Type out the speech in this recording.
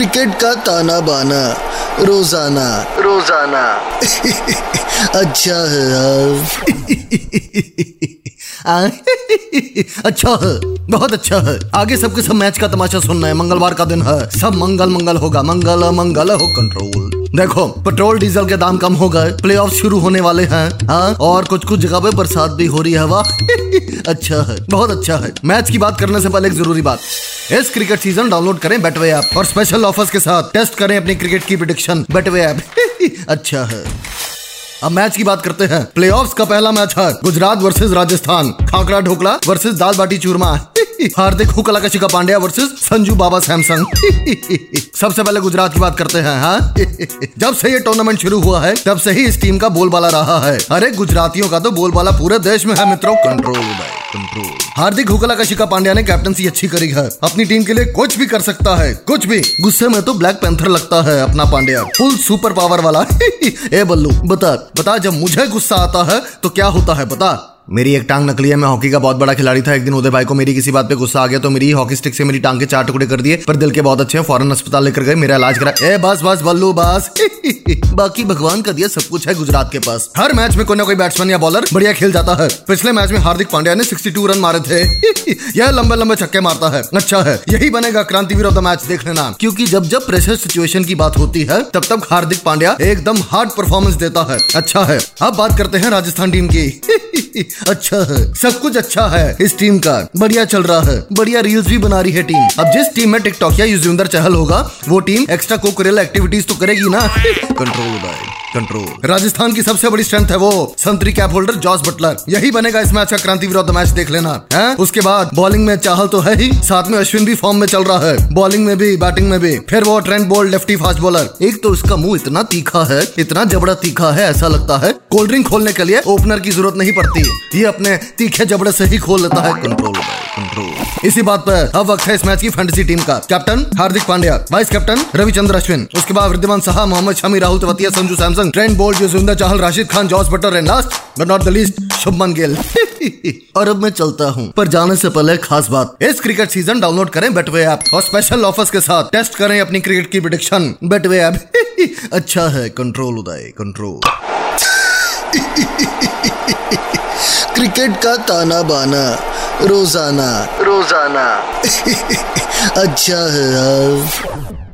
Cricket का ताना बाना रोज़ाना। रोज़ाना। अच्छा है यार। अच्छा है बहुत अच्छा है। आगे सबके सब मैच का तमाशा सुनना है मंगलवार का दिन है। सब मंगल मंगल होगा मंगल मंगल हो कंट्रोल देखो, पेट्रोल, डीजल के दाम कम हो गए। प्ले शुरू होने वाले हैं हाँ? और कुछ कुछ जगह पे बरसात भी हो रही है, वाह। अच्छा है, बहुत अच्छा है। मैच की बात करने से पहले एक ज़रूरी बात। इस क्रिकेट सीज़न डाउनलोड करें बैटवे ऐप और स्पेशल ऑफर्स के साथ टेस्ट करें अपनी क्रिकेट की प्रिडिक्शन बैटवे ऐप अच्छा है। अब मैच की बात करते हैं। प्लेऑफ्स का पहला मैच है गुजरात वर्सेस राजस्थान। खाकरा ढोकला वर्सेस दाल बाटी चूरमा। हार्दिक हुकला कशिका पांड्या वर्सेस संजू बाबा सैमसंग। सबसे पहले गुजरात की बात करते हैं हाँ? जब से ये टूर्नामेंट शुरू हुआ है, तब से ही इस टीम का बोलबाला रहा है। अरे, गुजरातियों का तो बोलबाला पूरे देश में है मित्रों। कंट्रोल कंट्रोल हार्दिक हुकला का शिका पांड्या ने कैप्टनसी अच्छी करी है। अपनी टीम के लिए कुछ भी कर सकता है, कुछ भी। गुस्से में तो ब्लैक पैंथर लगता है अपना पांड्या। फुल सुपर पावर वाला। ए बल्लू, बता बता, जब मुझे गुस्सा आता है तो क्या होता है, बता? मेरी एक टांग नकली है, मैं हॉकी का बहुत बड़ा खिलाड़ी था। एक दिन उदय भाई को मेरी किसी बात पे गुस्सा आ गया तो मेरी हॉकी स्टिक से मेरी टांग के चार टुकड़े कर दिए, पर दिल के बहुत अच्छे हैं, फ़ौरन अस्पताल लेकर गए, मेरा इलाज करा ए, बस बस, बल्लू, बस। बाकी भगवान का दिया सब कुछ है गुजरात के पास। हर मैच में कोई ना कोई बैट्समैन या बॉलर बढ़िया खेल जाता है। पिछले मैच में हार्दिक पांड्या ने 62 रन मारे थे। यह लंबे लंबे छक्के मारता है। अच्छा है, यही बनेगा क्रांतिवीर ऑफ़ द मैच देख लेना क्यूँकी जब जब प्रेशर सिचुएशन की बात होती है, तब तब हार्दिक पांड्या एकदम हार्ड परफॉर्मेंस देता है। अच्छा है, अब बात करते हैं राजस्थान टीम की। अच्छा है। सब कुछ अच्छा है इस टीम का। बढ़िया चल रहा है। बढ़िया रील्स भी बना रही है टीम अब जिस टीम में टिकटॉक या युजविंदर चहल होगा, वो टीम एक्स्ट्रा को एक्टिविटीज़ तो करेगी ना। कंट्रोल बाय कंट्रोल राजस्थान की सबसे बड़ी स्ट्रेंथ है वो संतरी कैप होल्डर जॉस बटलर यही बनेगा इस मैच का क्रांति विरोध मैच देख लेना है? उसके बाद बॉलिंग में चाहल तो है ही साथ में अश्विन भी फॉर्म में चल रहा है। बॉलिंग में भी बैटिंग में भी। फिर वो Trent Boult lefty fast bowler एक तो उसका मुँह इतना तीखा है इतना जबड़ा तीखा है ऐसा लगता है कोल्ड ड्रिंक खोलने के लिए ओपनर की ज़रूरत नहीं पड़ती। ये अपने तीखे जबड़े से ही खोल लेता है। कंट्रोल कंट्रोल इसी बात पर अब वक्त है इस मैच की फैंटेसी टीम का। Captain Hardik Pandya. Vice captain Ravichandra Ashwin. उसके बाद Wriddhiman Saha Mohammed Shami Rahul Tewatia Sanju Samsung Trent Boult Yuzvendra Chahal Rashid Khan Jos Buttler and last but not the least Shubman Gill और अब मैं चलता हूँ। पर जाने से पहले खास बात। इस क्रिकेट सीज़न डाउनलोड करें बेटवे ऐप और स्पेशल ऑफर्स के साथ टेस्ट करें अपनी क्रिकेट की प्रिडिक्शन बेटवे ऐप अच्छा है कंट्रोल उदय कंट्रोल क्रिकेट का ताना बाना रोज़ाना। रोज़ाना। अच्छा है यार